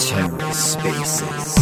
TerraSpaces.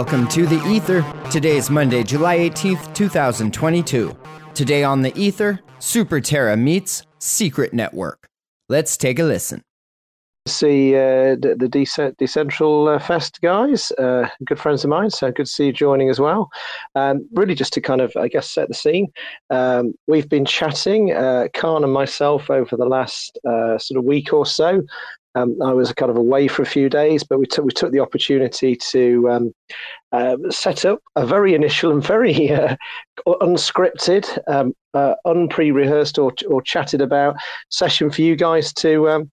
Welcome to The Ether. Today is Monday, July 18th, 2022. Today on The Ether, Super Terra meets Secret Network. Let's take a listen. See uh, the, the Decentral uh, Fest guys, uh, good friends of mine, so good to see you joining as well. Um, really, just to kind of, I guess, set the scene. Um, we've been chatting, uh, Kharn and myself, over the last uh, sort of week or so um, I was kind of away for a few days, but we took we took the opportunity to um, uh, set up a very initial and very uh, unscripted, um, uh, unpre-rehearsed or or chatted about session for you guys to um,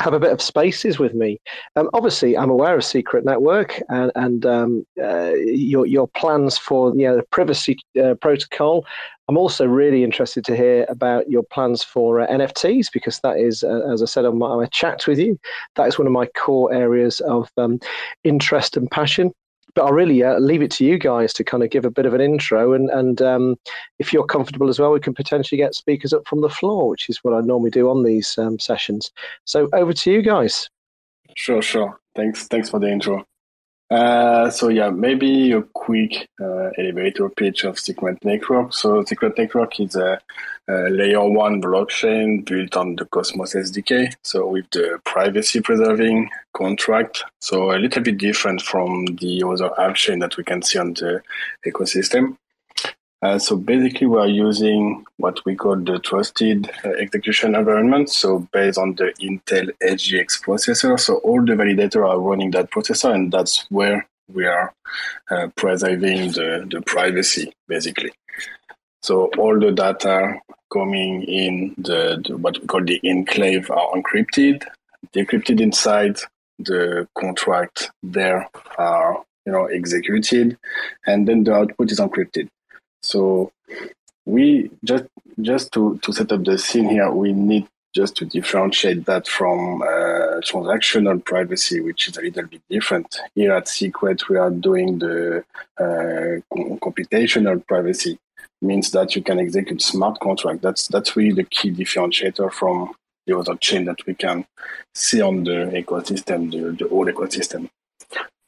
have a bit of spaces with me. Um, obviously, I'm aware of Secret Network and, and um, uh, your your plans for you know, the privacy uh, protocol. I'm also really interested to hear about your plans for uh, NFTs because that is, uh, as I said on my, my, chat with you, that is one of my core areas of um, interest and passion but I'll really uh, leave it to you guys to kind of give a bit of an intro. And, and um, if you're comfortable as well, we can potentially get speakers up from the floor, which is what I normally do on these um, sessions. So over to you guys. Sure, sure. Thanks, thanks for the intro. Uh, so yeah, maybe a quick uh, elevator pitch of Secret Network. So Secret Network is a, a, layer one blockchain built on the Cosmos SDK. So with the privacy preserving contract. So a little bit different from the other app chain that we can see on the ecosystem. Uh, so basically, we are using what we call the trusted uh, execution environment. So based on the Intel SGX processor, so all the validators are running that processor, and that's where we are uh, preserving the, the privacy, basically. So all the data coming in the, the what we call the enclave are encrypted, decrypted inside the contract there are you know executed, and then the output is encrypted. So we just just to, to set up the scene here, we need just to differentiate that from uh, transactional privacy, which is a little bit different. Here at Secret, we are doing the uh, computational privacy, means that you can execute smart contract. That's that's really the key differentiator from the other chain that we can see on the ecosystem, the, the whole ecosystem.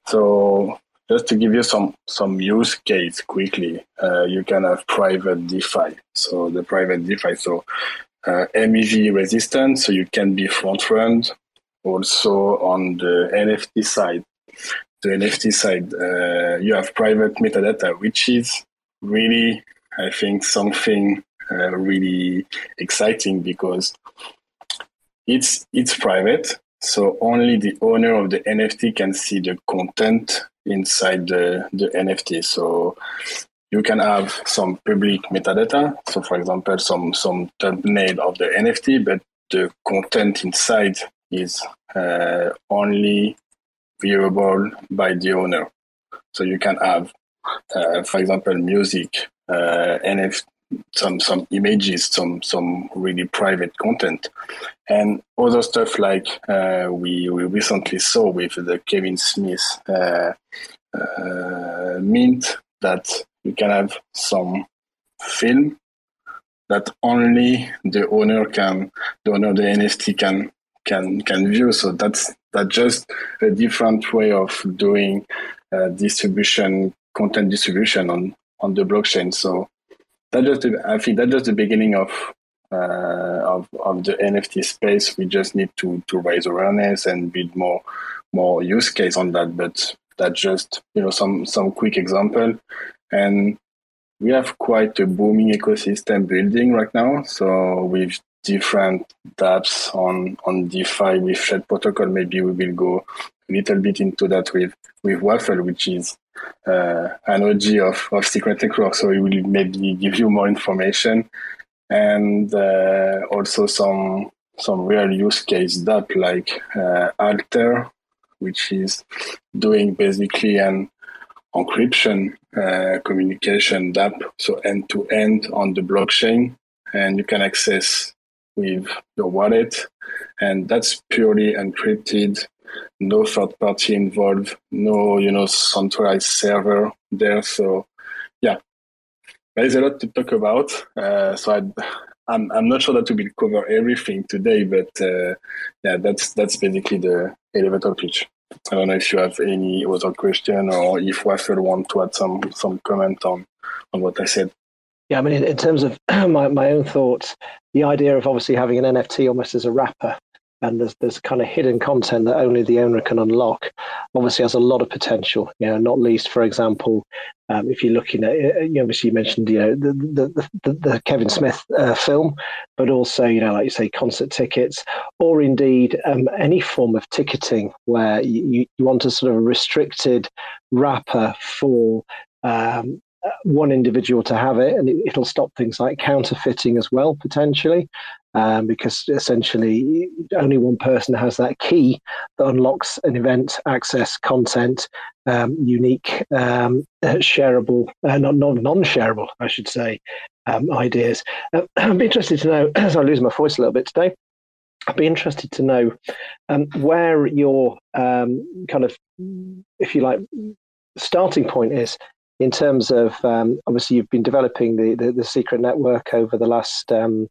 So just to give you some some use case quickly, uh, you can have private DeFi. So the private DeFi, so uh, MEV resistant, so you can be front run. Also on the NFT side, the NFT side, uh, you have private metadata, which is really, I think, something uh, really exciting because it's it's private. So only the owner of the NFT can see the content inside the, the NFT. So you can have some public metadata. So for example, some, some thumbnail of the NFT, but the content inside is uh, only viewable by the owner. So you can have, uh, for example, music, uh, NFT, some some images, some some really private content, and other stuff like uh, we we recently saw with the Kevin Smith uh, uh, mint that you can have some film that only the owner can the owner the NFT can can can view. So that's that's just a different way of doing uh, distribution, content distribution on on the blockchain. So that just I think that's just the beginning of uh, of of the NFT space. We just need to to raise awareness and build more more use case on that. But that's just you know some some quick example, and we have quite a booming ecosystem building right now. So with different dApps on, on DeFi with Shade Protocol. Maybe we will go a little bit into that with, with Waffle, which is uh, an OG of, of Secret Network. So it will maybe give you more information and uh, also some some real use case dApp like uh, Alter, which is doing basically an encryption uh, communication dApp, so end to end on the blockchain, and you can access with your wallet, and that's purely encrypted. No third party involved, no you know centralized server there. So yeah, there is a lot to talk about. Uh, so I, I'm I'm not sure that we will cover everything today, but uh, yeah, that's that's basically the elevator pitch. I don't know if you have any other question or if Waffle want to add some some comment on on what I said. Yeah, I mean, in, terms of my, my own thoughts, the idea of obviously having an NFT almost as a wrapper and there's there's kind of hidden content that only the owner can unlock. Obviously, has a lot of potential. You know, not least, for example, um, if you're looking at, uh, you know, obviously you mentioned, you know, the the, the, the Kevin Smith uh, film, but also, you know, like you say, concert tickets, or indeed um, any form of ticketing where you, you want a sort of restricted wrapper for um, one individual to have it, and it, will stop things like counterfeiting as well potentially, um, because essentially only one person has that key that unlocks an event access content, um, unique, um, shareable, uh, not non non-shareable, I should say, um, ideas. Uh, I'd be interested to know, as I lose my voice a little bit today. I'd be interested to know um, where your um, kind of, if you like, starting point is in terms of um, obviously you've been developing the, the, the, secret network over the last um,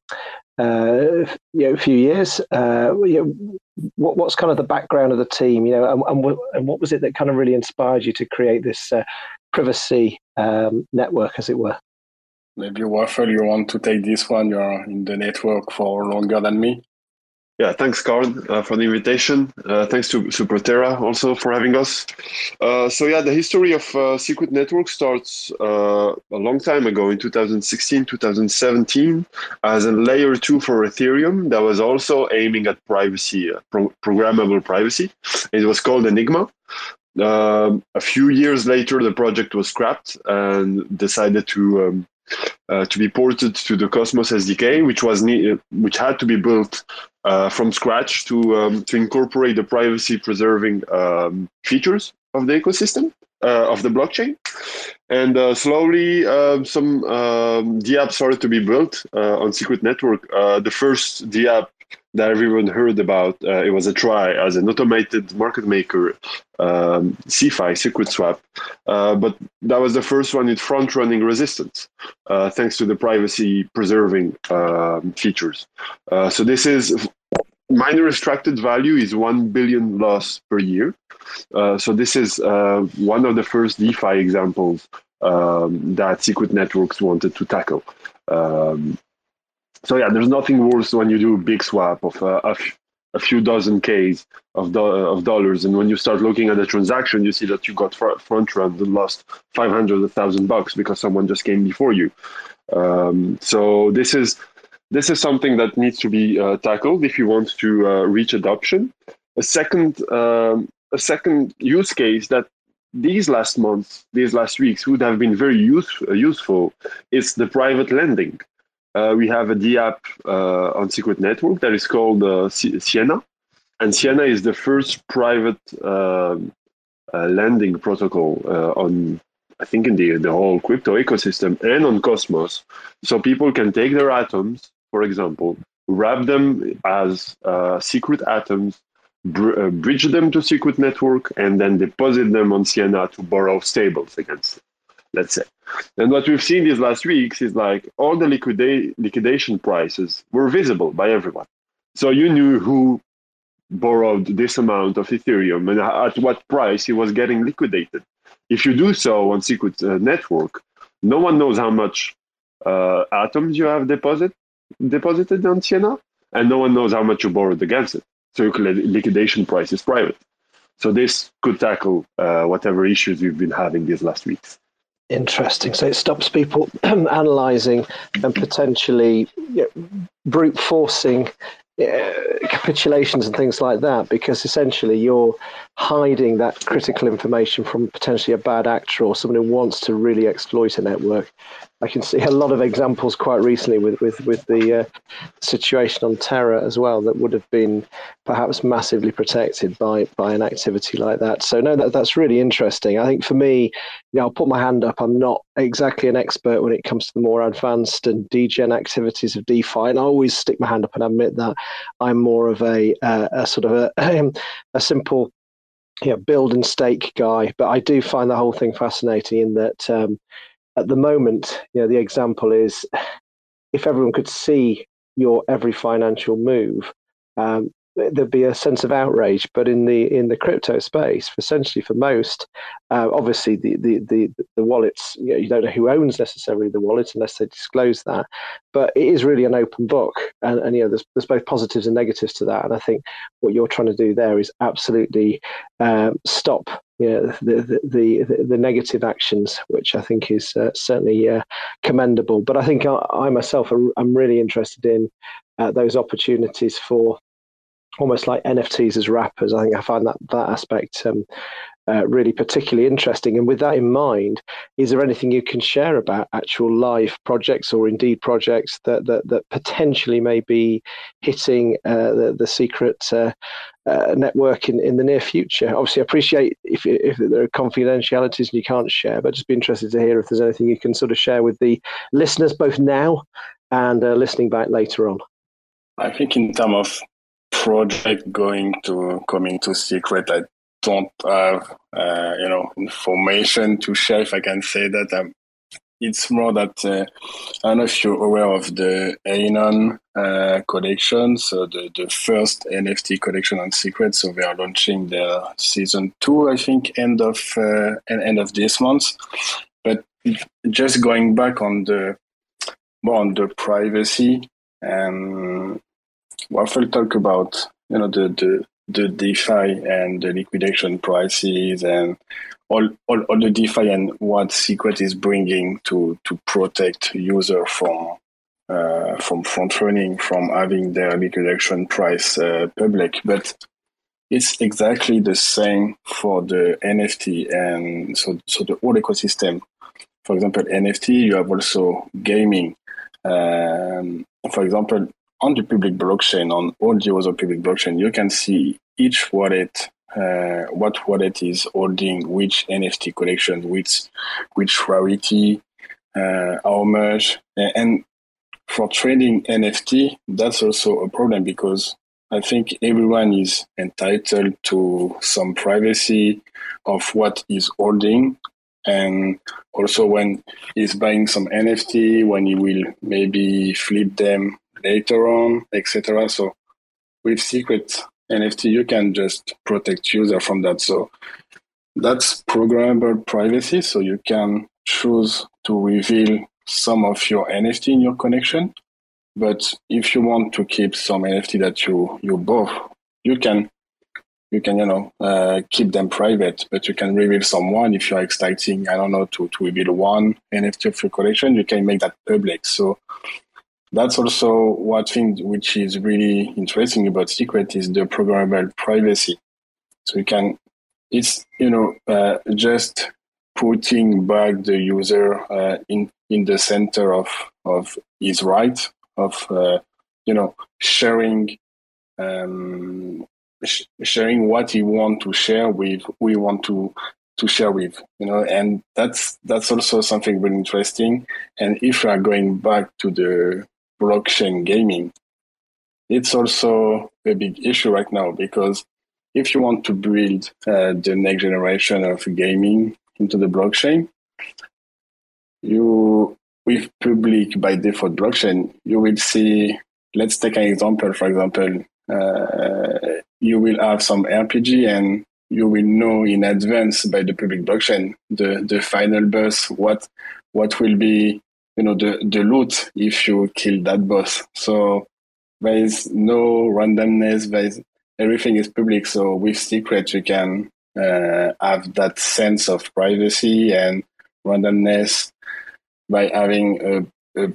uh, you know, few years. Uh, you know, what, what's kind of the background of the team? You know, and, and, what, and what was it that kind of really inspired you to create this uh, privacy um, network, as it were? Maybe Waffle, you want to take this one? You're in the network for longer than me. Yeah, thanks, Carl, uh, for the invitation. Uh, thanks to Superterra also for having us. Uh, so yeah, the history of uh, Secret Network starts uh, a long time ago in 2016, 2017, as a layer two for Ethereum that was also aiming at privacy, uh, pro- programmable privacy. It was called Enigma. Um, a few years later, the project was scrapped and decided to um, uh, to be ported to the Cosmos SDK, which was which had to be built uh, from scratch to um, to incorporate the privacy preserving um, features of the ecosystem uh, of the blockchain. And uh, slowly, um, some um, DApps started to be built uh, on Secret Network. the first DApp that everyone heard about. Uh, it was a try as an automated market maker, um, CeFi, Secret Swap. Uh, but that was the first one with front running resistance, uh, thanks to the privacy preserving um, features. Uh, so this is miner extracted value is 1 billion loss per year. Uh, so this is uh, one of the first DeFi examples um, that Secret Networks wanted to tackle. Um, so yeah, there's nothing worse when you do a big swap of uh, a, few dozen Ks of, do- of dollars, and when you start looking at the transaction, you see that you got fr- front run and lost 500, thousand bucks because someone just came before you. Um, so this is this is something that needs to be uh, tackled if you want to uh, reach adoption. A second um, a second use case that these last months, these last weeks would have been very use- useful is the private lending uh, we have a DApp uh, on Secret Network that is called uh, Sienna. And Sienna is the first private um, uh, lending protocol uh, on, I think, in the, the whole crypto ecosystem and on Cosmos. So people can take their atoms, for example, wrap them as uh, secret atoms, br- bridge them to Secret Network, and then deposit them on Sienna to borrow stables against it let's say. And what we've seen these last weeks is like all the liquida- liquidation prices were visible by everyone. So you knew who borrowed this amount of Ethereum and at what price he was getting liquidated. If you do so on Secret uh, Network, no one knows how much uh, atoms you have deposit, deposited on Sienna, and no one knows how much you borrowed against it. So liquidation price is private. So this could tackle uh, whatever issues we've been having these last weeks. Interesting. So it stops people analysing and potentially you know, brute forcing uh, capitulations and things like that because essentially you're hiding that critical information from potentially a bad actor or someone who wants to really exploit a network. I can see a lot of examples quite recently with with with the uh, situation on Terra as well that would have been perhaps massively protected by by an activity like that. So no, that, that's really interesting. I think for me, you know, I'll put my hand up. I'm not exactly an expert when it comes to the more advanced and degen activities of DeFi, and I always stick my hand up and admit that I'm more of a, uh, a sort of a, a simple know, build and stake guy, but I do find the whole thing fascinating in that um, at the moment, you know, the example is if everyone could see your every financial move, um, there'd be a sense of outrage. But in the in the crypto space, essentially for most, uh, obviously the the the, the wallets you, know, you, don't know who owns necessarily the wallet unless they disclose that. But it is really an open book, and, and you know there's there's both positives and negatives to that. And I think what you're trying to do there is absolutely um, stop you know, the, the, the, the, negative actions, which I think is uh, certainly uh, commendable. But I think I, I myself am really interested in uh, those opportunities for almost like NFTs as wrappers. I think I find that that aspect um, uh, really particularly interesting. And with that in mind, is there anything you can share about actual live projects or indeed projects that that, that potentially may be hitting uh, the, the secret uh, uh network in, in the near future? Obviously, I appreciate if, if there are confidentialities and you can't share, but just be interested to hear if there's anything you can sort of share with the listeners both now and uh, listening back later on. I think in terms of project going to coming to secret, I don't have uh, you know information to share. If I can say that, um, it's more that uh, I don't know if you're aware of the Anon uh, collection, so the, the first NFT collection on Secret. So they are launching their season two, I think, end of uh, end of this month. But just going back on the more on the privacy, and um, Waffle talk about you know the the the DeFi and the liquidation prices and all, all, all the DeFi and what Secret is bringing to to protect user from uh, from front running, from having their liquidation price uh, public. But it's exactly the same for the NFT and so so the whole ecosystem. For example, NFT, you have also gaming. Um, for example, on the public blockchain, on all the other public blockchain, you can see each wallet, uh, what wallet is holding which NFT collection, which which rarity, uh, how much, and for trading NFT, that's also a problem because I think everyone is entitled to some privacy of what is holding. And also when he's buying some NFT, when he will maybe flip them later on, etc. So with secret NFT, you can just protect user from that. So that's programmable privacy. So you can choose to reveal some of your NFT in your connection. But if you want to keep some NFT that you you both, you can you can you know uh, keep them private, but you can reveal someone if you are exciting. I don't know to to reveal one NFT of your collection, you can make that public. So that's also one thing which is really interesting about Secret is the programmable privacy. So you can, it's you know uh, just putting back the user uh, in in the center of of his right of uh, you know sharing um, sh- sharing what he want to share with he want to to share with you know and that's that's also something really interesting and if we are going back to the blockchain gaming, it's also a big issue right now because if you want to build uh, the next generation of gaming into the blockchain, you with public by default blockchain, you will see. Let's take an example. For example, uh, you will have some RPG and you will know in advance by the public blockchain the the final boss what what will be you know the the loot if you kill that boss. So there is no randomness. There is everything is public. So with secret you can uh, have that sense of privacy and randomness by having a, a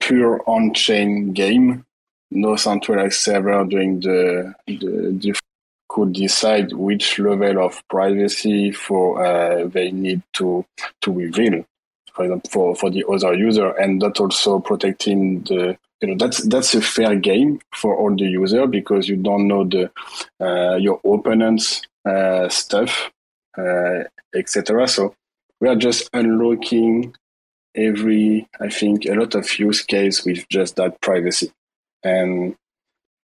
pure on-chain game, no centralized server doing the the could decide which level of privacy for uh, they need to to reveal, for example, for, for the other user, and that also protecting the you know that's that's a fair game for all the user because you don't know the uh, your opponent's uh, stuff, uh, etc. So we are just unlocking every I think a lot of use case with just that privacy, and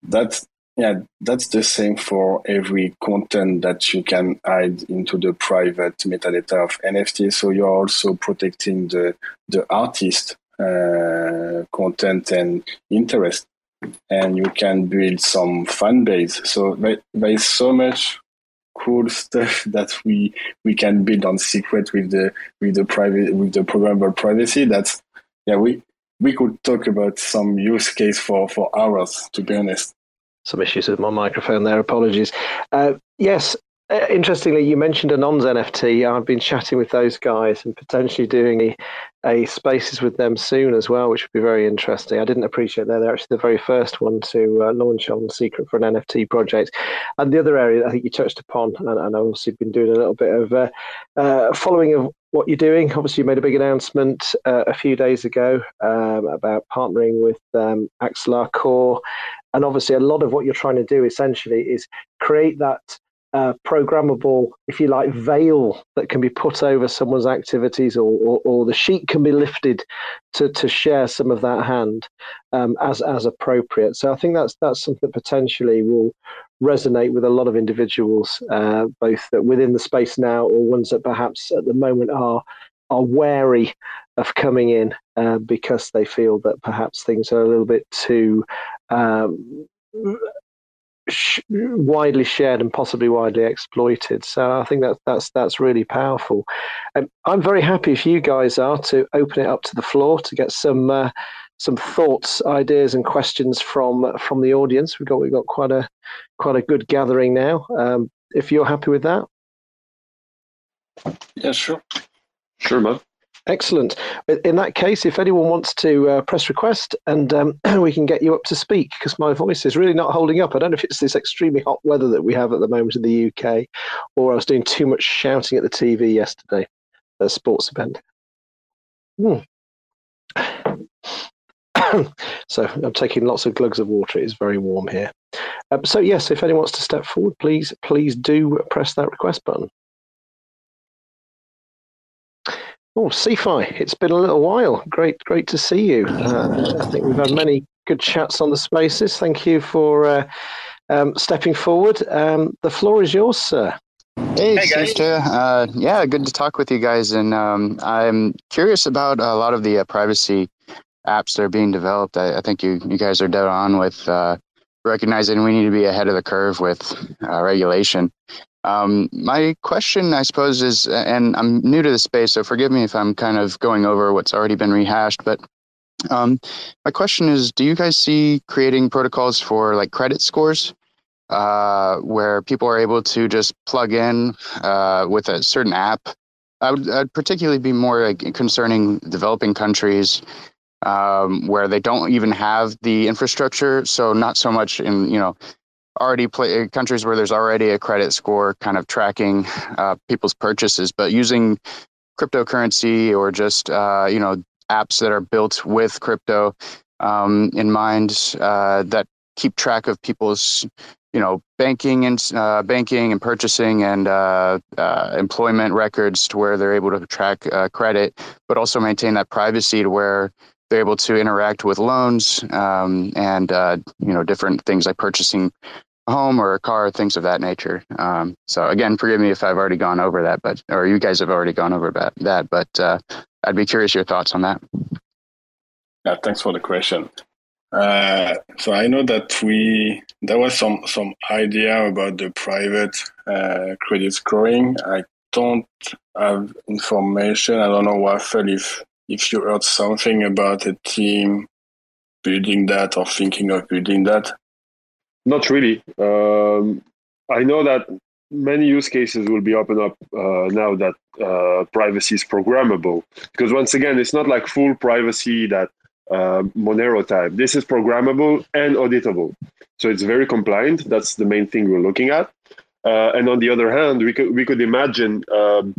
that's yeah, that's the same for every content that you can hide into the private metadata of NFT. So you're also protecting the the artist uh, content and interest, and you can build some fan base. So there, there is so much cool stuff that we we can build on secret with the with the private with the programmable privacy. That's yeah we we could talk about some use case for for hours to be honest some issues with my microphone there. Apologies. Uh, yes, uh, interestingly, you mentioned Anons NFT. I've been chatting with those guys and potentially doing a, a spaces with them soon as well, which would be very interesting. I didn't appreciate that. They're actually the very first one to uh, launch on Secret for an NFT project. And the other area I think you touched upon, and, and I've obviously been doing a little bit of uh, uh, following of what you're doing. Obviously, you made a big announcement uh, a few days ago um, about partnering with um, Axelar Core and obviously, a lot of what you're trying to do essentially is create that uh, programmable, if you like, veil that can be put over someone's activities, or, or, or, the sheet can be lifted to, to share some of that hand um, as as appropriate. So I think that's that's something that potentially will resonate with a lot of individuals, uh, both that within the space now or ones that perhaps at the moment are are wary of coming in uh, because they feel that perhaps things are a little bit too um, sh- widely shared and possibly widely exploited. So I think that that's that's really powerful. And I'm very happy if you guys are to open it up to the floor to get some. Uh, some thoughts, ideas, and questions from from the audience. We've got we've got quite a quite a good gathering now. Um, if you're happy with that, yeah, sure. Sure, man. Excellent. In that case, if anyone wants to uh, press request and um, we can get you up to speak, because my voice is really not holding up. I don't know if it's this extremely hot weather that we have at the moment in the UK, or I was doing too much shouting at the TV yesterday at a sports event. Hmm. so I'm taking lots of glugs of water. It is very warm here. Um, so yes, if anyone wants to step forward, please please do press that request button. Oh, Cephii, it's been a little while. Great, great to see you. Uh, I think we've had many good chats on the spaces. Thank you for uh, um, stepping forward. Um, the floor is yours, sir. Hey, hey sister. Uh, yeah, good to talk with you guys. And um, I'm curious about a lot of the uh, privacy apps that are being developed. I, I, think you, you guys are dead on with uh, recognizing we need to be ahead of the curve with uh, regulation. Um, my question, I suppose, is, and I'm new to the space, so forgive me if I'm kind of going over what's already been rehashed, but um, my question is, do you guys see creating protocols for like credit scores, uh, where people are able to just plug in uh, with a certain app? I would I'd particularly be more like, concerning developing countries um, where they don't even have the infrastructure. So not so much in you know already play uh, countries where there's already a credit score kind of tracking uh, people's purchases, but using cryptocurrency or just uh, you know apps that are built with crypto um, in mind uh, that keep track of people's you know banking and uh, banking and purchasing and uh, employment records to where they're able to track credit, but also maintain that privacy to where they're able to interact with loans um, and uh, you know different things like purchasing home or a car, things of that nature. Um, so again, forgive me if I've already gone over that, but or you guys have already gone over that. that but uh, I'd be curious your thoughts on that. Yeah, thanks for the question. Uh, so I know that we there was some some idea about the private uh, credit scoring. I don't have information. I don't know, Waffle, if if you heard something about a team building that or thinking of building that. Not really. Um, I know that many use cases will be opened up uh, now that uh, privacy is programmable. Because once again, it's not like full privacy that uh, Monero type. This is programmable and auditable. So it's very compliant. That's the main thing we're looking at. Uh, and on the other hand, we could we could imagine, um,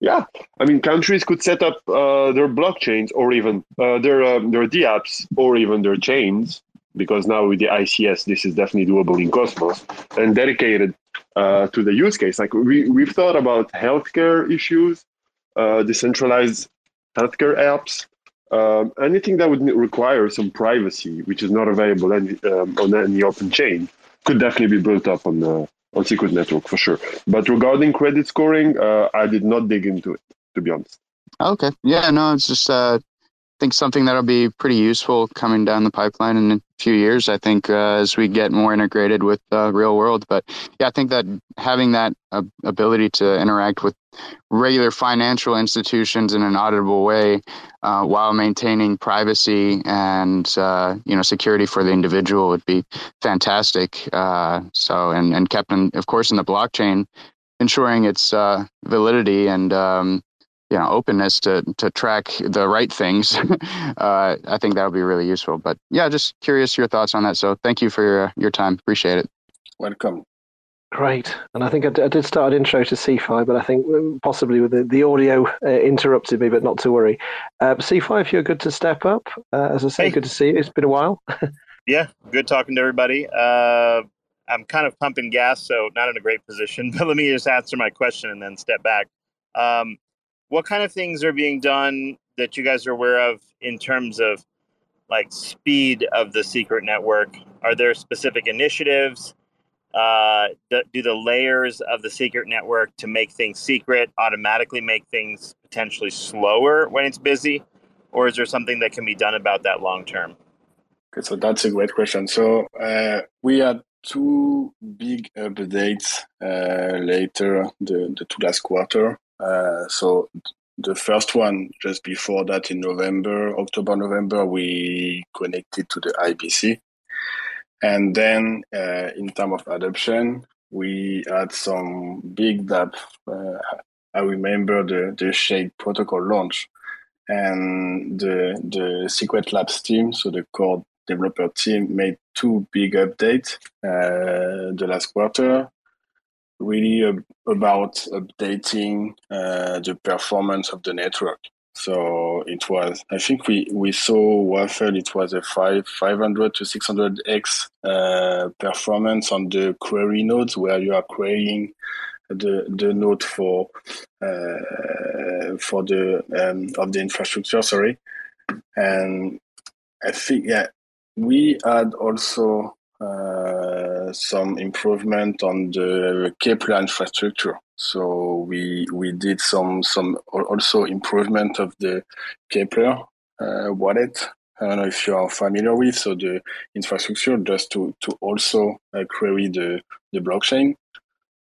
yeah, I mean, countries could set up uh, their blockchains or even uh, their um, their DApps or even their chains because now with the ICS, this is definitely doable in Cosmos and dedicated uh, to the use case. Like we, we've thought about healthcare issues, uh, decentralized healthcare apps, um, anything that would require some privacy, which is not available any, um, on any open chain, could definitely be built up on the on Secret Network for sure. But regarding credit scoring, uh, I did not dig into it to be honest. Okay, yeah, no, it's just uh, think something that'll be pretty useful coming down the pipeline in a few years. I think uh, as we get more integrated with uh, real world, but yeah, I think that having that uh, ability to interact with regular financial institutions in an auditable way uh, while maintaining privacy and uh, you know security for the individual would be fantastic. Uh, so and and kept in, of course in the blockchain, ensuring its validity and um, you know openness to to track the right things uh, i think that would be really useful but yeah just curious your thoughts on that so thank you for your your time appreciate it welcome Great, and I think I, d- I did start an intro to Cephii, but I think um, possibly with the, the audio uh, interrupted me, but not to worry. Uh, Cephii, if you're good to step up, uh, as I say, hey. good to see you. It's been a while. yeah, good talking to everybody. Uh, I'm kind of pumping gas, so not in a great position. But let me just answer my question and then step back. Um, what kind of things are being done that you guys are aware of in terms of like speed of the secret network? Are there specific initiatives? Uh, do, the layers of the secret network to make things secret automatically make things potentially slower when it's busy? Or is there something that can be done about that long term? Okay, so that's a great question. So uh, we had two big updates uh, later the, the two last quarter. Uh, so the first one just before that in November, October, November, we connected to the IBC. And then uh, in terms of adoption, we had some big dApp. Uh, I remember the, the Shade protocol launch and the, the Secret Labs team, so the core developer team made two big updates uh, the last quarter really ab- about updating uh, the performance of the network. So it was, I think we, we saw Waffle, it was a five, 500 to 600x uh, performance on the query nodes where you are querying the, the node for, uh, for the, um, of the infrastructure, sorry. And I think, yeah, we had also uh, some improvement on the Keplr infrastructure. So we we did some some also improvement of the Keplr uh, wallet. I don't know if you are familiar with so the infrastructure just to to also uh, query the the blockchain.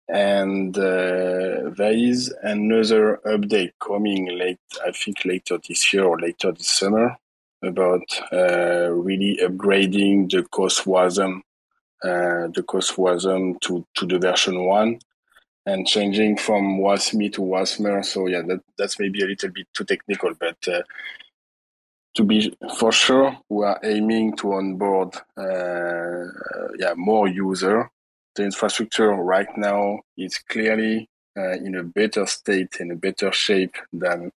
And uh, there is another update coming late, I think later this year or later this summer, about uh, really upgrading the CosmWasm, uh, the CosmWasm to, to the version one and changing from WASMI to WASMer. So yeah, that, that's maybe a little bit too technical, but uh, to be for sure, we are aiming to onboard uh, yeah more user. The infrastructure right now is clearly uh, in a better state, in a better shape than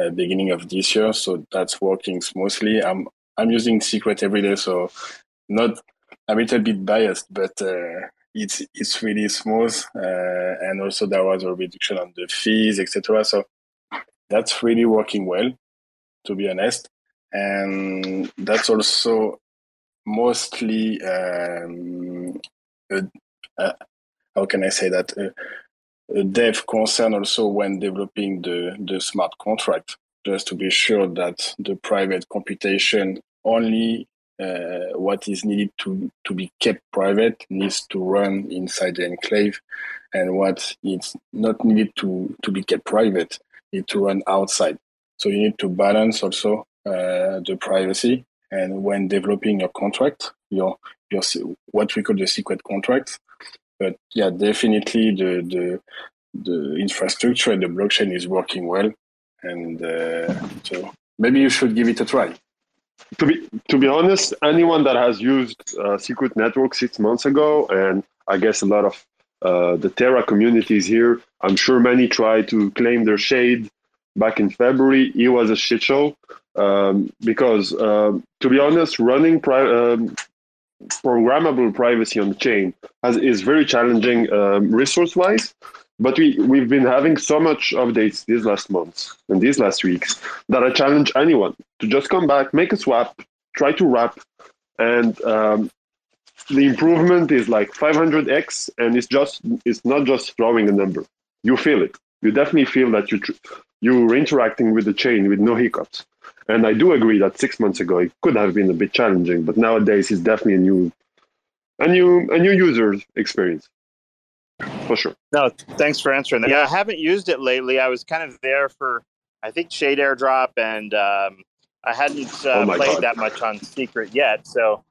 uh, beginning of this year. So that's working smoothly. I'm I'm using Secret every day, so not I'm a little bit biased, but uh, it's it's really smooth. Uh, and also there was a reduction on the fees, etc. So that's really working well, to be honest. And that's also mostly um, how can I say that dev concern also when developing the, the smart contract, just to be sure that the private computation only uh, what is needed to, to be kept private needs to run inside the enclave, and what is not needed to, to be kept private need to run outside. So you need to balance also uh, the privacy. And when developing your contract, your your what we call the secret contract, but yeah, definitely the the the infrastructure and the blockchain is working well, and uh, so maybe you should give it a try. To be to be honest, anyone that has used uh, Secret Network six months ago, and I guess a lot of uh, the Terra communities here, I'm sure many tried to claim their shade back in February. It was a shit show um, because, uh, to be honest, running pri- um, programmable privacy on the chain has, is very challenging um, resource wise. But we, we've been having so much updates these last months and these last weeks that I challenge anyone to just come back, make a swap, try to wrap, and um, the improvement is like 500x, and it's just it's not just throwing a number. You feel it. You definitely feel that you you're interacting with the chain with no hiccups. And I do agree that six months ago it could have been a bit challenging, but nowadays it's definitely a new, a new, a new user experience, for sure. No, thanks for answering that. Yeah, I haven't used it lately. I was kind of there for, I think Shade Airdrop, and um, I hadn't uh, oh played God. that much on Secret yet. So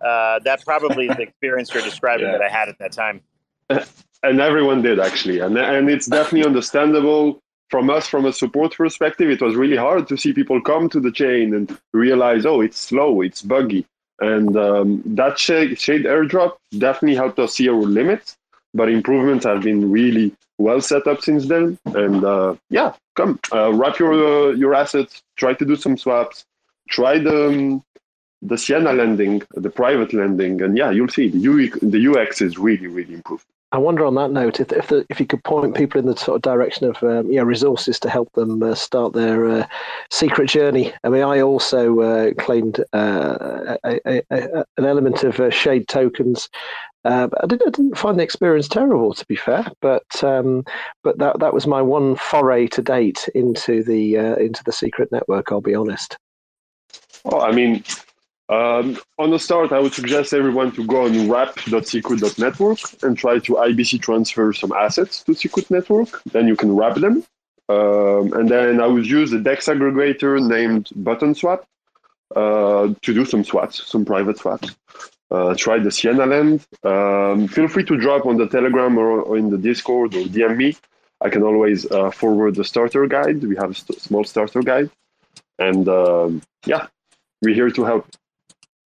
uh, that probably is the experience you're describing yeah. that I had at that time. And everyone did actually, and and it's definitely understandable from us, from a support perspective, it was really hard to see people come to the chain and realize, oh, it's slow, it's buggy. And um, that shade, shade airdrop definitely helped us see our limits, but improvements have been really well set up since then. And uh, yeah, come uh, wrap your uh, your assets, try to do some swaps, try the um, the Sienna lending, the private lending, and yeah, you'll see the UX, the UX is really really improved. I wonder on that note if if, the, if you could point people in the sort of direction of um, yeah resources to help them uh, start their uh, secret journey. I mean, I also uh, claimed uh, a, a, a, an element of uh, shade tokens. Uh, I, didn't, I, didn't, find the experience terrible, to be fair, but um, but that that was my one foray to date into the into the secret network. I'll be honest. Oh, I mean, um, on the start, I would suggest everyone to go on wrap.secret.network and try to IBC transfer some assets to Secret Network. Then you can wrap them. Um, and then I would use a DEX aggregator named ButtonSwap uh, to do some swaps, some private swaps. Uh, try the Sienna Lend. Um, feel free to drop on the Telegram or, or, in the Discord or DM me. I can always uh, forward the starter guide. We have a st- small starter guide. And um, yeah, we're here to help.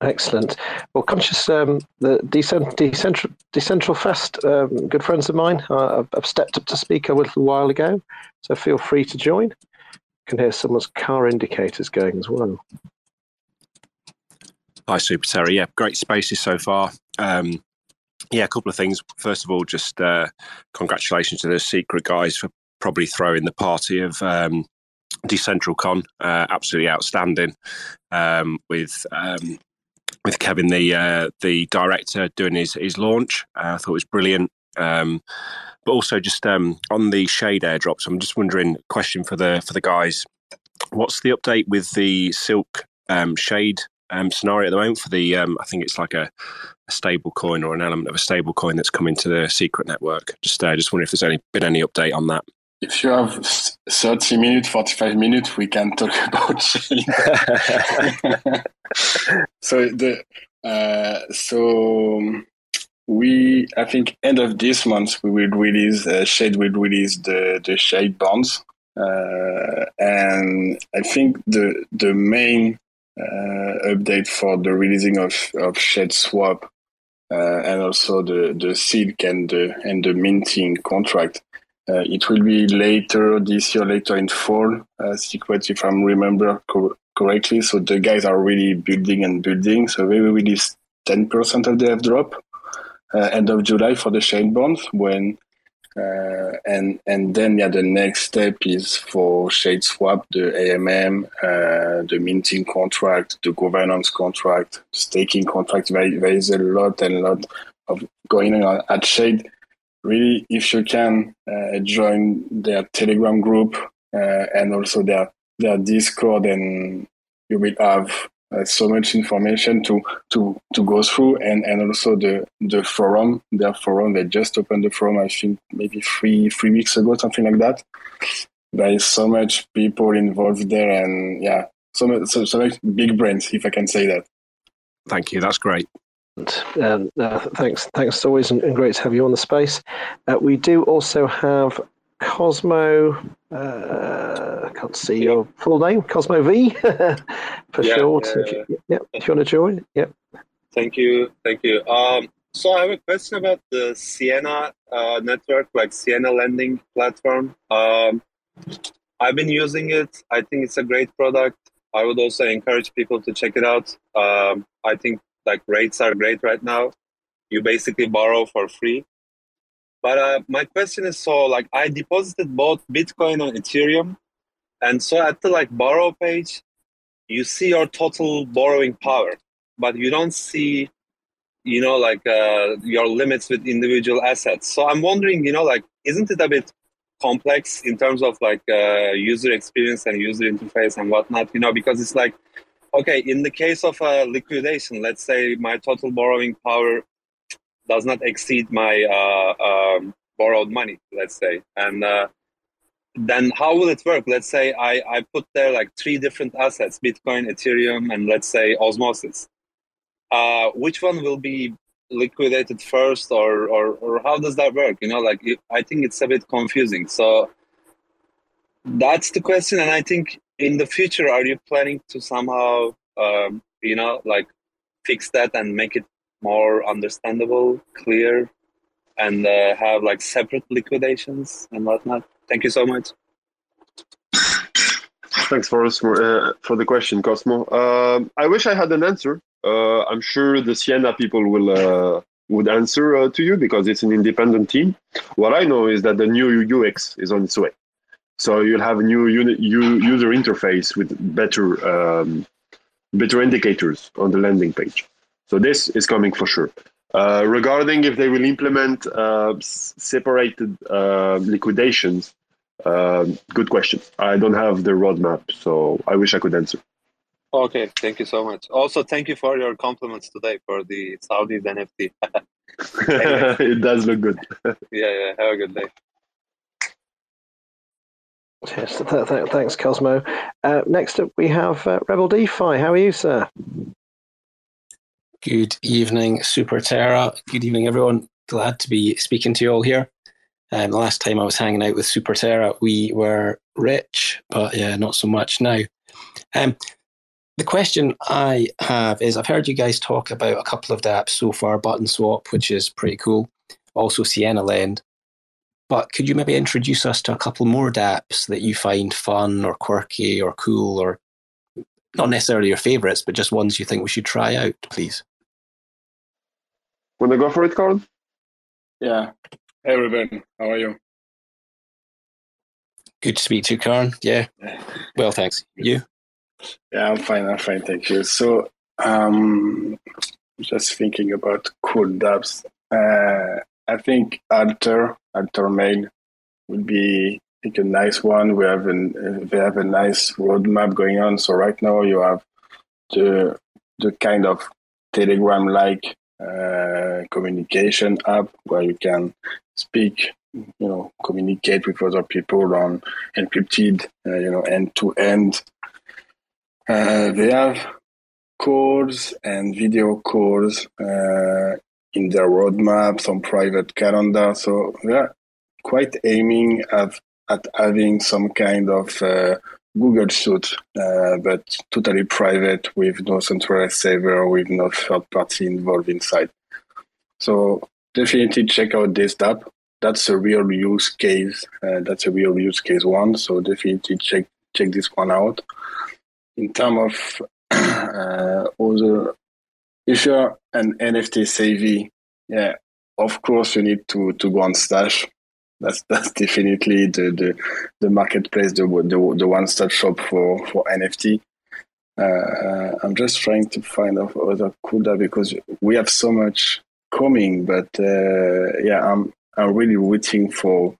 Excellent. Well, conscious um, the decent, decentral, decentral fest, um, good friends of mine. Uh, I've, stepped up to speak a little while ago, so feel free to join. You can hear someone's car indicators going as well. Hi, Super Terry. Yeah, great spaces so far. Um, yeah, a couple of things. First of all, just uh, congratulations to the secret guys for probably throwing the party of um, Decentralcon. Uh, absolutely outstanding. Um, with um, with Kevin, the uh, the director, doing his his launch. Uh, I thought it was brilliant. Um, but also just um, on the shade airdrops, I'm just wondering. Question for the for the guys: What's the update with the Silk um, shade um, scenario at the moment for the? Um, I think it's like a, a, stable coin or an element of a stable coin that's coming to the secret network. Just uh, just wondering if there's any been any update on that. If you have 30 minutes, 45 minutes, we can talk about shade. so the uh, so we I think end of this month we will release uh, Shade will release the the Shade bonds, uh, and I think the the main uh, update for the releasing of of Shade Swap uh, and also the the Silk and the and the minting contract. Uh, it will be later this year, later in fall. Uh, secret, if I remember co- correctly. So the guys are really building and building. So we will release 10% of the drop, uh, end of July for the Shade bonds when uh, and and then yeah the next step is for shade swap the AMM uh, the minting contract the governance contract staking contract there, is a lot and lot of going on at shade really if you can uh, join their telegram group uh, and also their their discord and you will have uh, so much information to to to go through and and also the the forum their forum. They just opened the forum i think maybe three three weeks ago something like that. There is so much people involved there and yeah so so, so much big brains if i can say that. Thank you. That's great Um, uh, thanks, thanks as always, and, and, great to have you on the space. Uh, we do also have Cosmo. Uh, I can't see yeah. your full name, Cosmo V, for yeah, short. if you, yeah, if you want to join, yeah. Thank you, thank you. Um, so I have a question about the Sienna uh, network, like Sienna lending platform. Um, I've been using it. I think it's a great product. I would also encourage people to check it out. Um, I think like rates are great right now. You basically borrow for free. But uh, my question is so like I deposited both Bitcoin and Ethereum, and so at the like borrow page, you see your total borrowing power, but you don't see, you know, like uh, your limits with individual assets. So I'm wondering, you know, like isn't it a bit complex in terms of like uh, user experience and user interface and whatnot? You know, because it's like okay, in the case of a liquidation, let's say my total borrowing power does not exceed my uh, um, borrowed money, let's say, and uh, then how will it work? Let's say I, I put there like three different assets: Bitcoin, Ethereum, and let's say Osmosis. Uh, which one will be liquidated first, or, or or how does that work? You know, like I think it's a bit confusing. So that's the question, and I think in the future, are you planning to somehow, um, you know, like fix that and make it more understandable, clear, and uh, have like separate liquidations and whatnot? Thank you so much. Thanks for for, uh, for the question, Cosmo. Uh, I wish I had an answer. Uh, I'm sure the Sienna people will uh, would answer uh, to you because it's an independent team. What I know is that the new UX is on its way. So you'll have a new unit, user interface with better um, better indicators on the landing page. So this is coming for sure. Uh, regarding if they will implement uh, separated uh, liquidations, um, good question. I don't have the roadmap, so I wish I could answer. Okay, thank you so much. Also, thank you for your compliments today for the Saudi NFT. it does look good. yeah, yeah. Have a good day. Yes, th- th- thanks, Cosmo. Uh, next up, we have uh, Rebel DeFi. How are you, sir? Good evening, Super Terra. Good evening, everyone. Glad to be speaking to you all here. Um, the last time I was hanging out with Super Terra, we were rich, but yeah, not so much now. Um, the question I have is I've heard you guys talk about a couple of dApps so far, Button Swap, which is pretty cool, also Sienna Lend. But could you maybe introduce us to a couple more dApps that you find fun or quirky or cool or not necessarily your favorites, but just ones you think we should try out, please? Want to go for it, Kharn? Yeah. Hey, Ruben. How are you? Good to speak to you, Kharn. Yeah. Well, thanks. You? Yeah, I'm fine. I'm fine. Thank you. So, um, just thinking about cool dApps. Uh, I think Alter Alter Mail would be like a nice one. We have an they have a nice roadmap going on. So right now you have the the kind of Telegram like uh, communication app where you can speak, you know, communicate with other people on encrypted, uh, you know, end to end. They have calls and video calls uh, in their roadmap, some private calendar. So yeah, quite aiming at at having some kind of uh, Google suite, uh, but totally private with no centralized server, with no third party involved inside. So definitely check out this app. That's a real use case. Uh, that's a real use case one. So definitely check check this one out. In terms of uh, other if you're an NFT savvy, yeah, of course you need to to go on Stash. That's that's definitely the the, the marketplace, the, the the one stop shop for for NFT. Uh, I'm just trying to find out other CUDA because we have so much coming, but uh, yeah, I'm I'm really waiting for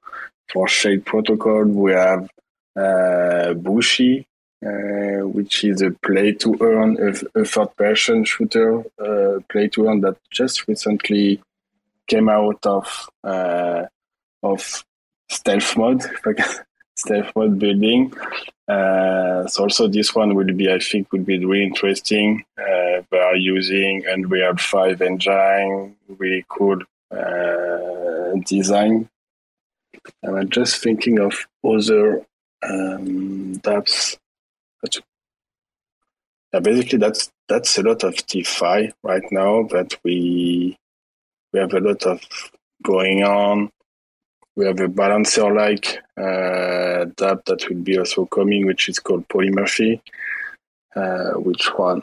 for Shade Protocol. We have uh, Bushi, uh, which is a play to earn, a, a third person shooter uh, play to earn that just recently came out of uh, of stealth mode, stealth mode building. Uh, so also this one will be, I think, will be really interesting. Uh, they are using Unreal 5 engine, really cool design. I'm just thinking of other um. Yeah, basically, that's that's a lot of DeFi right now that we we have a lot of going on. We have a balancer like uh, that will be also coming, which is called Polymorphy. Uh, which one?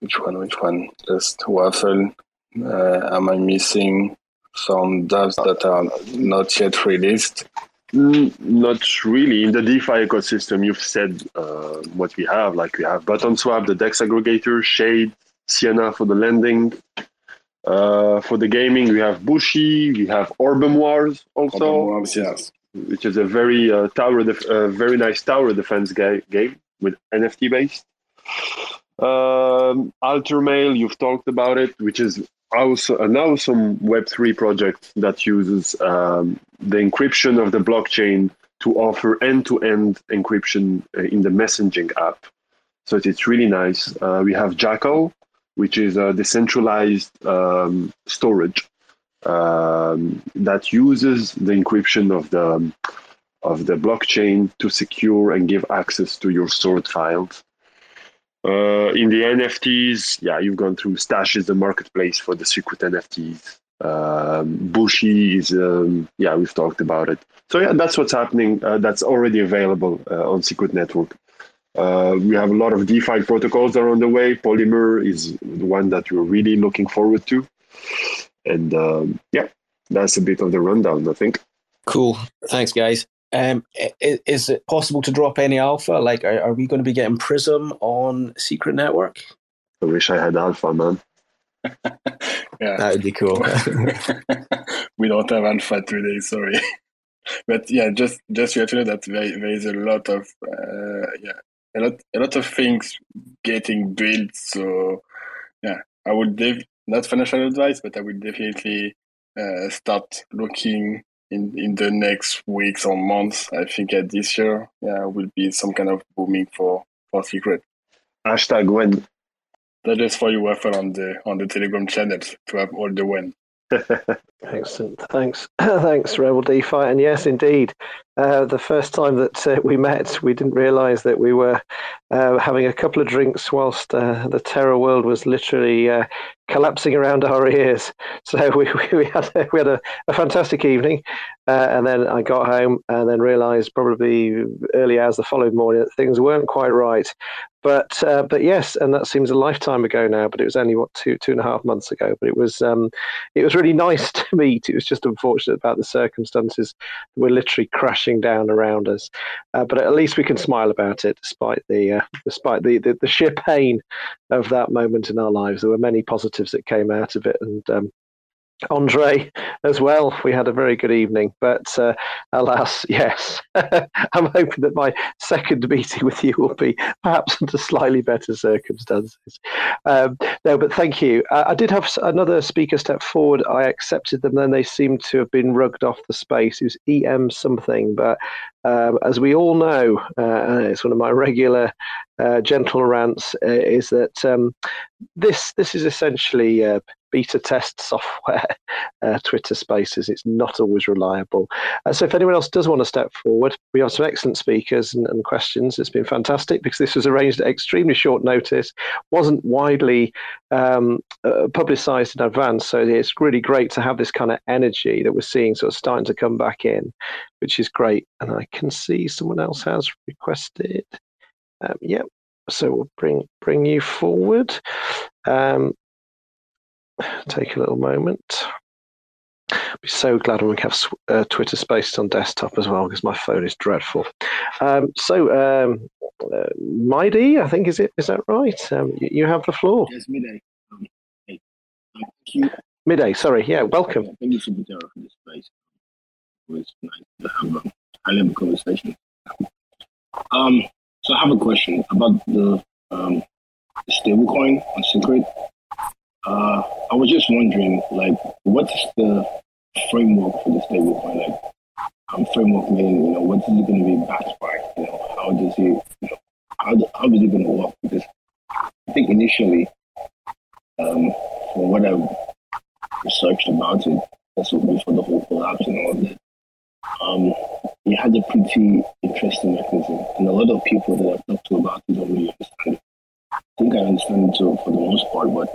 Which one? Which one? Just waffle. Uh, am I missing some dApps that are not yet released? Mm, not really. In the DeFi ecosystem, you've said uh, what we have. Like we have Button Swap, the DEX aggregator, Shade, Sienna for the lending. Uh, for the gaming, we have Bushi, we have Orbem Wars also, Orbem Wars, yes. which is a very uh, tower, def- uh, very nice tower defense ga- game with NFT based. Um, Altermail, you've talked about it, which is also an awesome Web3 project that uses um, the encryption of the blockchain to offer end-to-end encryption uh, in the messaging app. So it's really nice. Uh, we have Jackal, which is a decentralized um, storage um, that uses the encryption of the of the blockchain to secure and give access to your stored files. Uh, in the NFTs, yeah, you've gone through Stash is the marketplace for the secret NFTs. Um, Bushi is, um, yeah, we've talked about it. So yeah, that's what's happening. Uh, that's already available uh, on Secret Network. Uh, we have a lot of DeFi protocols that are on the way. Polymer is the one that we're really looking forward to. And um, yeah, that's a bit of the rundown, I think. Cool. Thanks, guys. Um, is, is, it possible to drop any alpha? Like, are, are, we going to be getting Prism on Secret Network? I wish I had alpha, man. yeah, that would be cool. we don't have alpha today, sorry. but yeah, just just you have to know that there, there is a lot of uh, yeah a lot a lot of things getting built. So yeah, I would def- not financial advice, but I would definitely uh, start looking in in the next weeks or months. I think at this year, yeah, will be some kind of booming for for secret. Hashtag when. That is for you, Waffle, on the on the Telegram channels to have all the when. Excellent. Thanks. Thanks, Rebel DeFi. And yes, indeed, uh, the first time that uh, we met, we didn't realize that we were uh, having a couple of drinks whilst uh, the Terra world was literally uh, collapsing around our ears. So we, we had, a, we had a, a fantastic evening. Uh, and then I got home and then realized probably early hours the following morning that things weren't quite right. But but yes, and that seems a lifetime ago now. But it was only what two two and a half months ago. But it was um, it was really nice to meet. It was just unfortunate about the circumstances. We're literally crashing down around us, uh, but at least we can smile about it, despite the uh, despite the, the, the sheer pain of that moment in our lives. There were many positives that came out of it, and um, Andre as well. We had a very good evening, but uh, alas, yes, I'm hoping that my second meeting with you will be perhaps under slightly better circumstances. Um, no, but thank you. Uh, I did have another speaker step forward. I accepted them, then they seemed to have been rugged off the space. It was EM something, but um, as we all know, uh, it's one of my regular uh, gentle rants, uh, is that um, this this is essentially uh, beta test software, uh, Twitter Spaces. It's not always reliable. Uh, so if anyone else does want to step forward, we have some excellent speakers and, and, questions. It's been fantastic because this was arranged at extremely short notice, wasn't widely um, uh, publicized in advance. So it's really great to have this kind of energy that we're seeing sort of starting to come back in, which is great. And I can see someone else has requested. Um, yeah, so we'll bring bring you forward. Um, take a little moment. I'd be so glad when we have uh, Twitter Spaces on desktop as well because my phone is dreadful. Um, so, um, uh, Mighty, I think is it is that right? Um, you, you, have the floor. Yes, midday. Um, hey, thank you. Midday, sorry. Yeah, welcome. Yeah, thank you, Super Terra, for this space. It was nice to have a high level conversation. Um, so I have a question about the um, stablecoin on Secret. Uh, I was just wondering, like, what's the framework for the stablecoin? Like, um, framework meaning, you know, what is it going to be backed by? You know, how does it, you know, how, how is it going to work? Because I think initially, um, from what I've researched about it, that's what before the whole collapse and all that, um, it had a pretty interesting mechanism, and a lot of people that I've talked to about it don't really understand it. I think I understand it too for the most part, but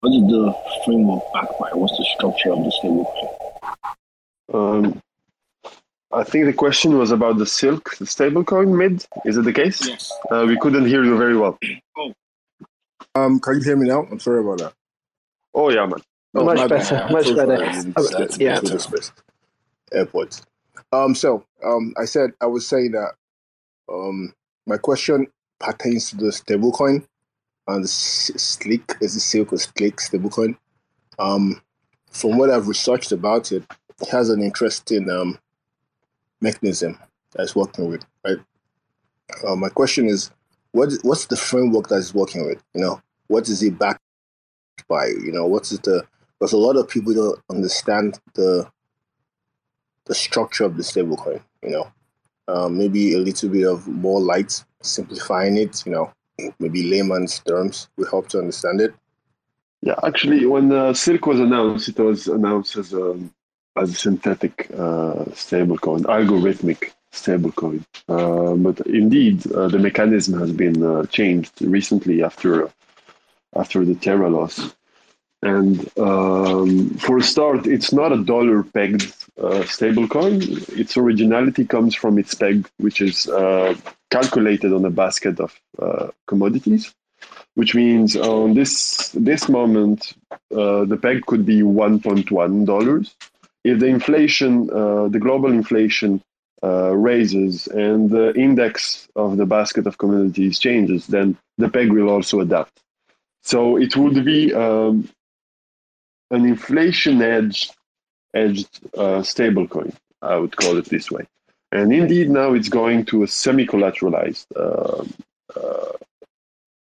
what is the framework backed by? What's the structure of the stablecoin? Um, I think the question was about the Silk the stablecoin mid. Is it the case? Yes. Uh, we couldn't hear you very well. Oh, Um, can you hear me now? I'm sorry about that. Oh yeah, man. Oh, Much my bad. better, I'm much so better. sorry. I didn't get to yeah. to the space. Airports. Um, so um, I said I was saying that um, my question pertains to the stablecoin and the Slick is the Silk Slick stablecoin. Um, from what I've researched about it, it has an interesting um, mechanism that it's working with. Right. Uh, my question is, what what's the framework that it's working with? You know, what is it backed by? You know, what is the because a lot of people don't understand the the structure of the stablecoin. You know, um, maybe a little bit of more light, simplifying it. You know, maybe layman's terms will help to understand it. Yeah, actually, when uh, Silk was announced, it was announced as a as a synthetic uh, stablecoin, algorithmic stablecoin. Uh, but indeed, uh, the mechanism has been uh, changed recently after after the Terra loss. And um, for a start, it's not a dollar pegged uh, stablecoin. Its originality comes from its peg, which is uh, calculated on a basket of uh, commodities, which means on this this moment, uh, the peg could be 1.1 dollars. If the inflation, uh, the global inflation raises and the index of the basket of commodities changes, then the peg will also adapt. So it would be um, an inflation edged edged uh, stablecoin. I would call it this way. And indeed, now it's going to a semi-collateralized uh, uh,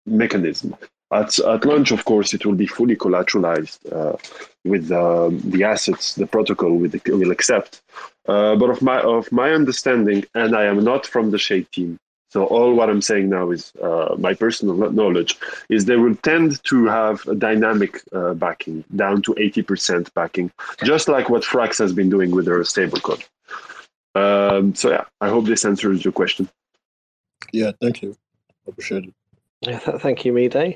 mechanism. At, at launch, of course, it will be fully collateralized uh, with uh, the assets the protocol will, will accept. Uh, but of my of my understanding, and I am not from the Shade team, so all what I'm saying now is uh, my personal knowledge is they will tend to have a dynamic uh, backing down to 80% backing, just like what Frax has been doing with their stablecoin. Um, so yeah, I hope this answers your question. Yeah, thank you. Appreciate it. Yeah, th- thank you, Mide.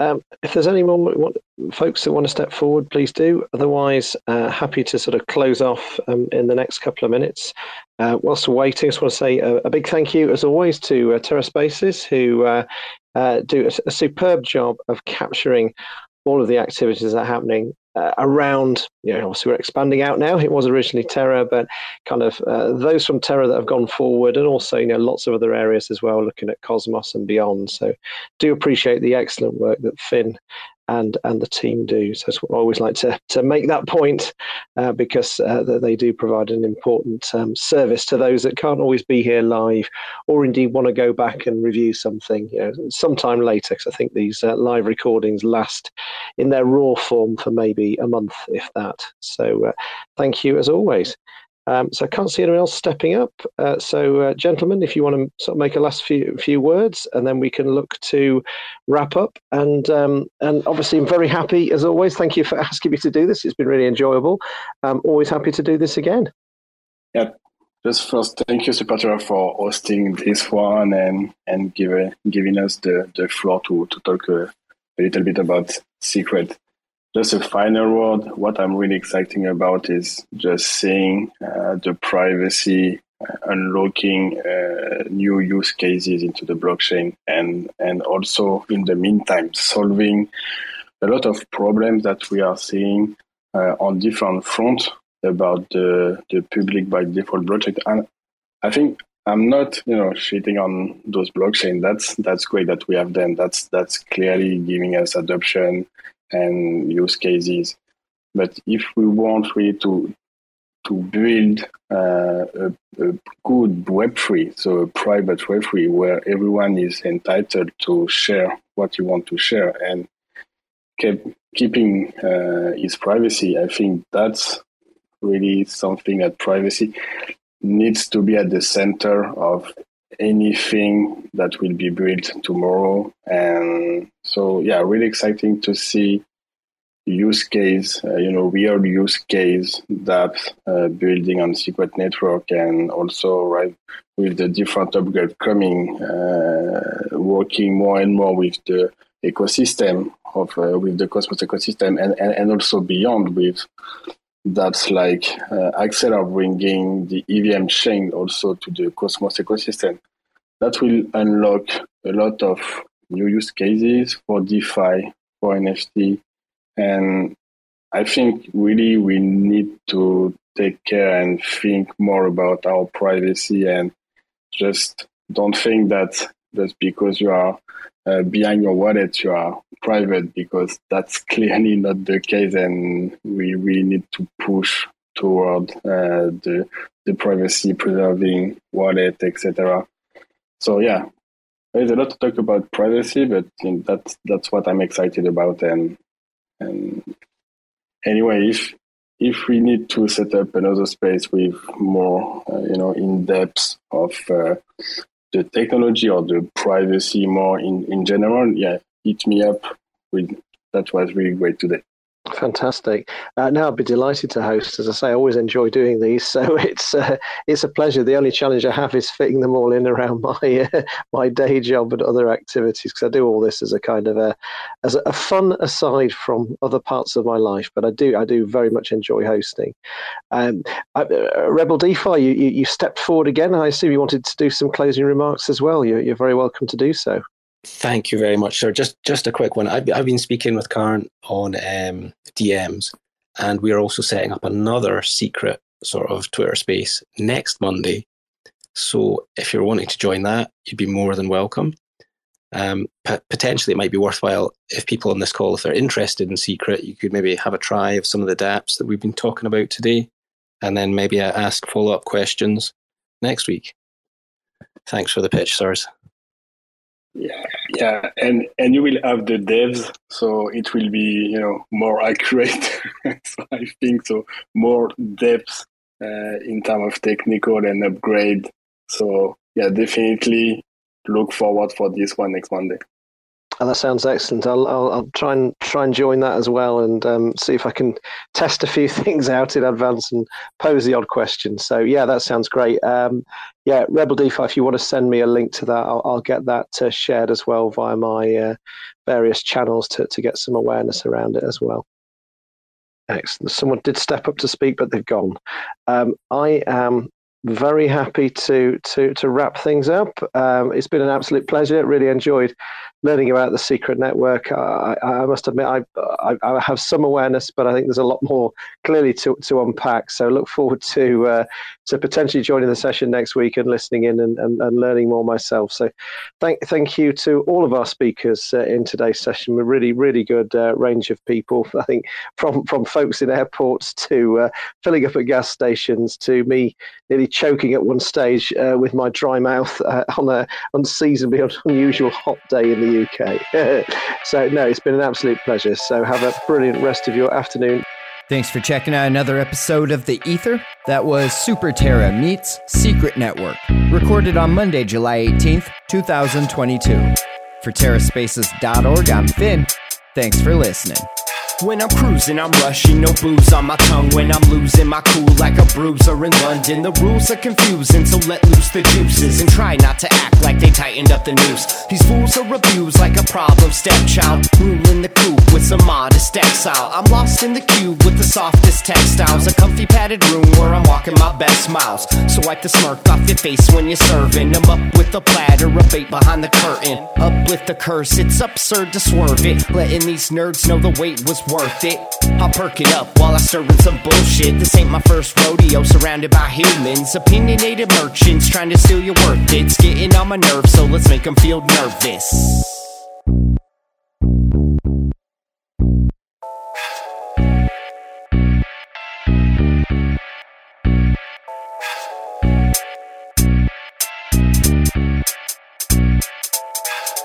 Um, if there's any more want, folks that want to step forward, please do. Otherwise, uh, happy to sort of close off um, in the next couple of minutes. Uh, whilst waiting, I just want to say a, a big thank you, as always, to uh, Terra Spaces, who uh, uh, do a, a superb job of capturing all of the activities that are happening uh, around, you know, obviously we're expanding out now. It was originally Terra, but kind of uh, those from Terra that have gone forward, and also, you know, lots of other areas as well, looking at Cosmos and beyond. So, do appreciate the excellent work that Finn and and the team do. So, I always like to to make that point uh, because uh, they do provide an important um, service to those that can't always be here live, or indeed want to go back and review something, you know, sometime later. Because I think these uh, live recordings last in their raw form for maybe a month, if that. So, uh, thank you as always. Um, so I can't see anyone else stepping up. Uh, so, uh, gentlemen, if you want to sort of make a last few few words, and then we can look to wrap up. And um, and obviously, I'm very happy as always. Thank you for asking me to do this. It's been really enjoyable. I'm always happy to do this again. Yeah. Just first, thank you, Superterra, for hosting this one and and give, giving us the, the floor to, to talk a little bit about Secret just a final word. What I'm really excited about is just seeing uh, the privacy uh, unlocking uh, new use cases into the blockchain and and also in the meantime solving a lot of problems that we are seeing uh, on different fronts about the the public by default project and I think I'm not, you know, shitting on those blockchain. That's that's great that we have them. That's that's clearly giving us adoption and use cases. But if we want really to to build uh, a, a, good Web3, so a private Web3 where everyone is entitled to share what you want to share and keep, keeping uh, his privacy, I think that's really something that privacy needs to be at the center of anything that will be built tomorrow. And so yeah, really exciting to see use case, uh, you know, real use case that uh, building on secret network and also right with the different upgrade coming, uh, working more and more with the ecosystem of uh, with the Cosmos ecosystem and, and, and also beyond with that's like uh, Axelar bringing the EVM chain also to the Cosmos ecosystem. That will unlock a lot of new use cases for DeFi, for NFT, and I think really we need to take care and think more about our privacy and just don't think that just because you are uh, behind your wallet you are private because that's clearly not the case and we really need to push toward uh, the the privacy preserving wallet etc so yeah there's a lot to talk about privacy but you know, that's that's what i'm excited about and and anyway, if if we need to set up another space with more, uh, you know, in depth of uh, the technology or the privacy more in, in general, yeah, hit me up. With that was really great today. Fantastic. Uh, now I'd be delighted to host. As I say, I always enjoy doing these, so it's uh, it's a pleasure. The only challenge I have is fitting them all in around my uh, my day job and other activities because I do all this as a kind of a as a fun aside from other parts of my life. But I do I do very much enjoy hosting. Um, I, uh, Rebel DeFi, you, you, you stepped forward again. I assume you wanted to do some closing remarks as well. You're, you're very welcome to do so. Thank you very much, sir. Just just a quick one. I've, I've been speaking with Kharn on um, DMs, and we are also setting up another secret sort of Twitter space next Monday. So if you're wanting to join that, you'd be more than welcome. Um, p- potentially, it might be worthwhile if people on this call, if they're interested in secret, you could maybe have a try of some of the DApps that we've been talking about today, and then maybe ask follow up questions next week. Thanks for the pitch, sirs. Yeah, yeah, and and you will have the devs, so it will be you know more accurate. so I think so more depth uh, in terms of technical and upgrade. So yeah, definitely look forward for this one next Monday. Oh, that sounds excellent. I'll, I'll, I'll try and try and join that as well, and um, see if I can test a few things out in advance and pose the odd question. So yeah, that sounds great. Um, yeah, Rebel DeFi. If you want to send me a link to that, I'll, I'll get that uh, shared as well via my uh, various channels to to get some awareness around it as well. Excellent. Someone did step up to speak, but they've gone. Um, I am very happy to to to wrap things up. Um, it's been an absolute pleasure. Really enjoyed learning about the secret network. I, I must admit, I, I, I have some awareness, but I think there's a lot more clearly to to unpack. So look forward to uh, to potentially joining the session next week and listening in and, and, and learning more myself. So thank thank you to all of our speakers uh, in today's session. We're really really good uh, range of people. I think from from folks in airports to uh, filling up at gas stations to me nearly choking at one stage uh, with my dry mouth uh, on a unseasonably unusual hot day in the UK. so, no, it's been an absolute pleasure. So, have a brilliant rest of your afternoon. Thanks for checking out another episode of The Ether. That was Super Terra meets Secret Network, recorded on Monday, July 18th, 2022. For TerraSpaces.org, I'm Finn. Thanks for listening. When I'm cruising, I'm rushing, no booze on my tongue. When I'm losing my cool like a bruiser in London, the rules are confusing, so let loose the juices and try not to act like they tightened up the noose. These fools are abused like a problem stepchild, ruling the coop with some modest exile. I'm lost in the cube with the softest textiles, a comfy padded room where I'm walking my best miles. So wipe the smirk off your face when you're serving. I'm up with a platter of bait behind the curtain. Uplift the curse, it's absurd to swerve it, letting these nerds know the wait was worth it. I'll perk it up while I stir in some bullshit. This ain't my first rodeo, surrounded by humans, opinionated merchants trying to steal your worth. It's getting on my nerves, so let's make them feel nervous.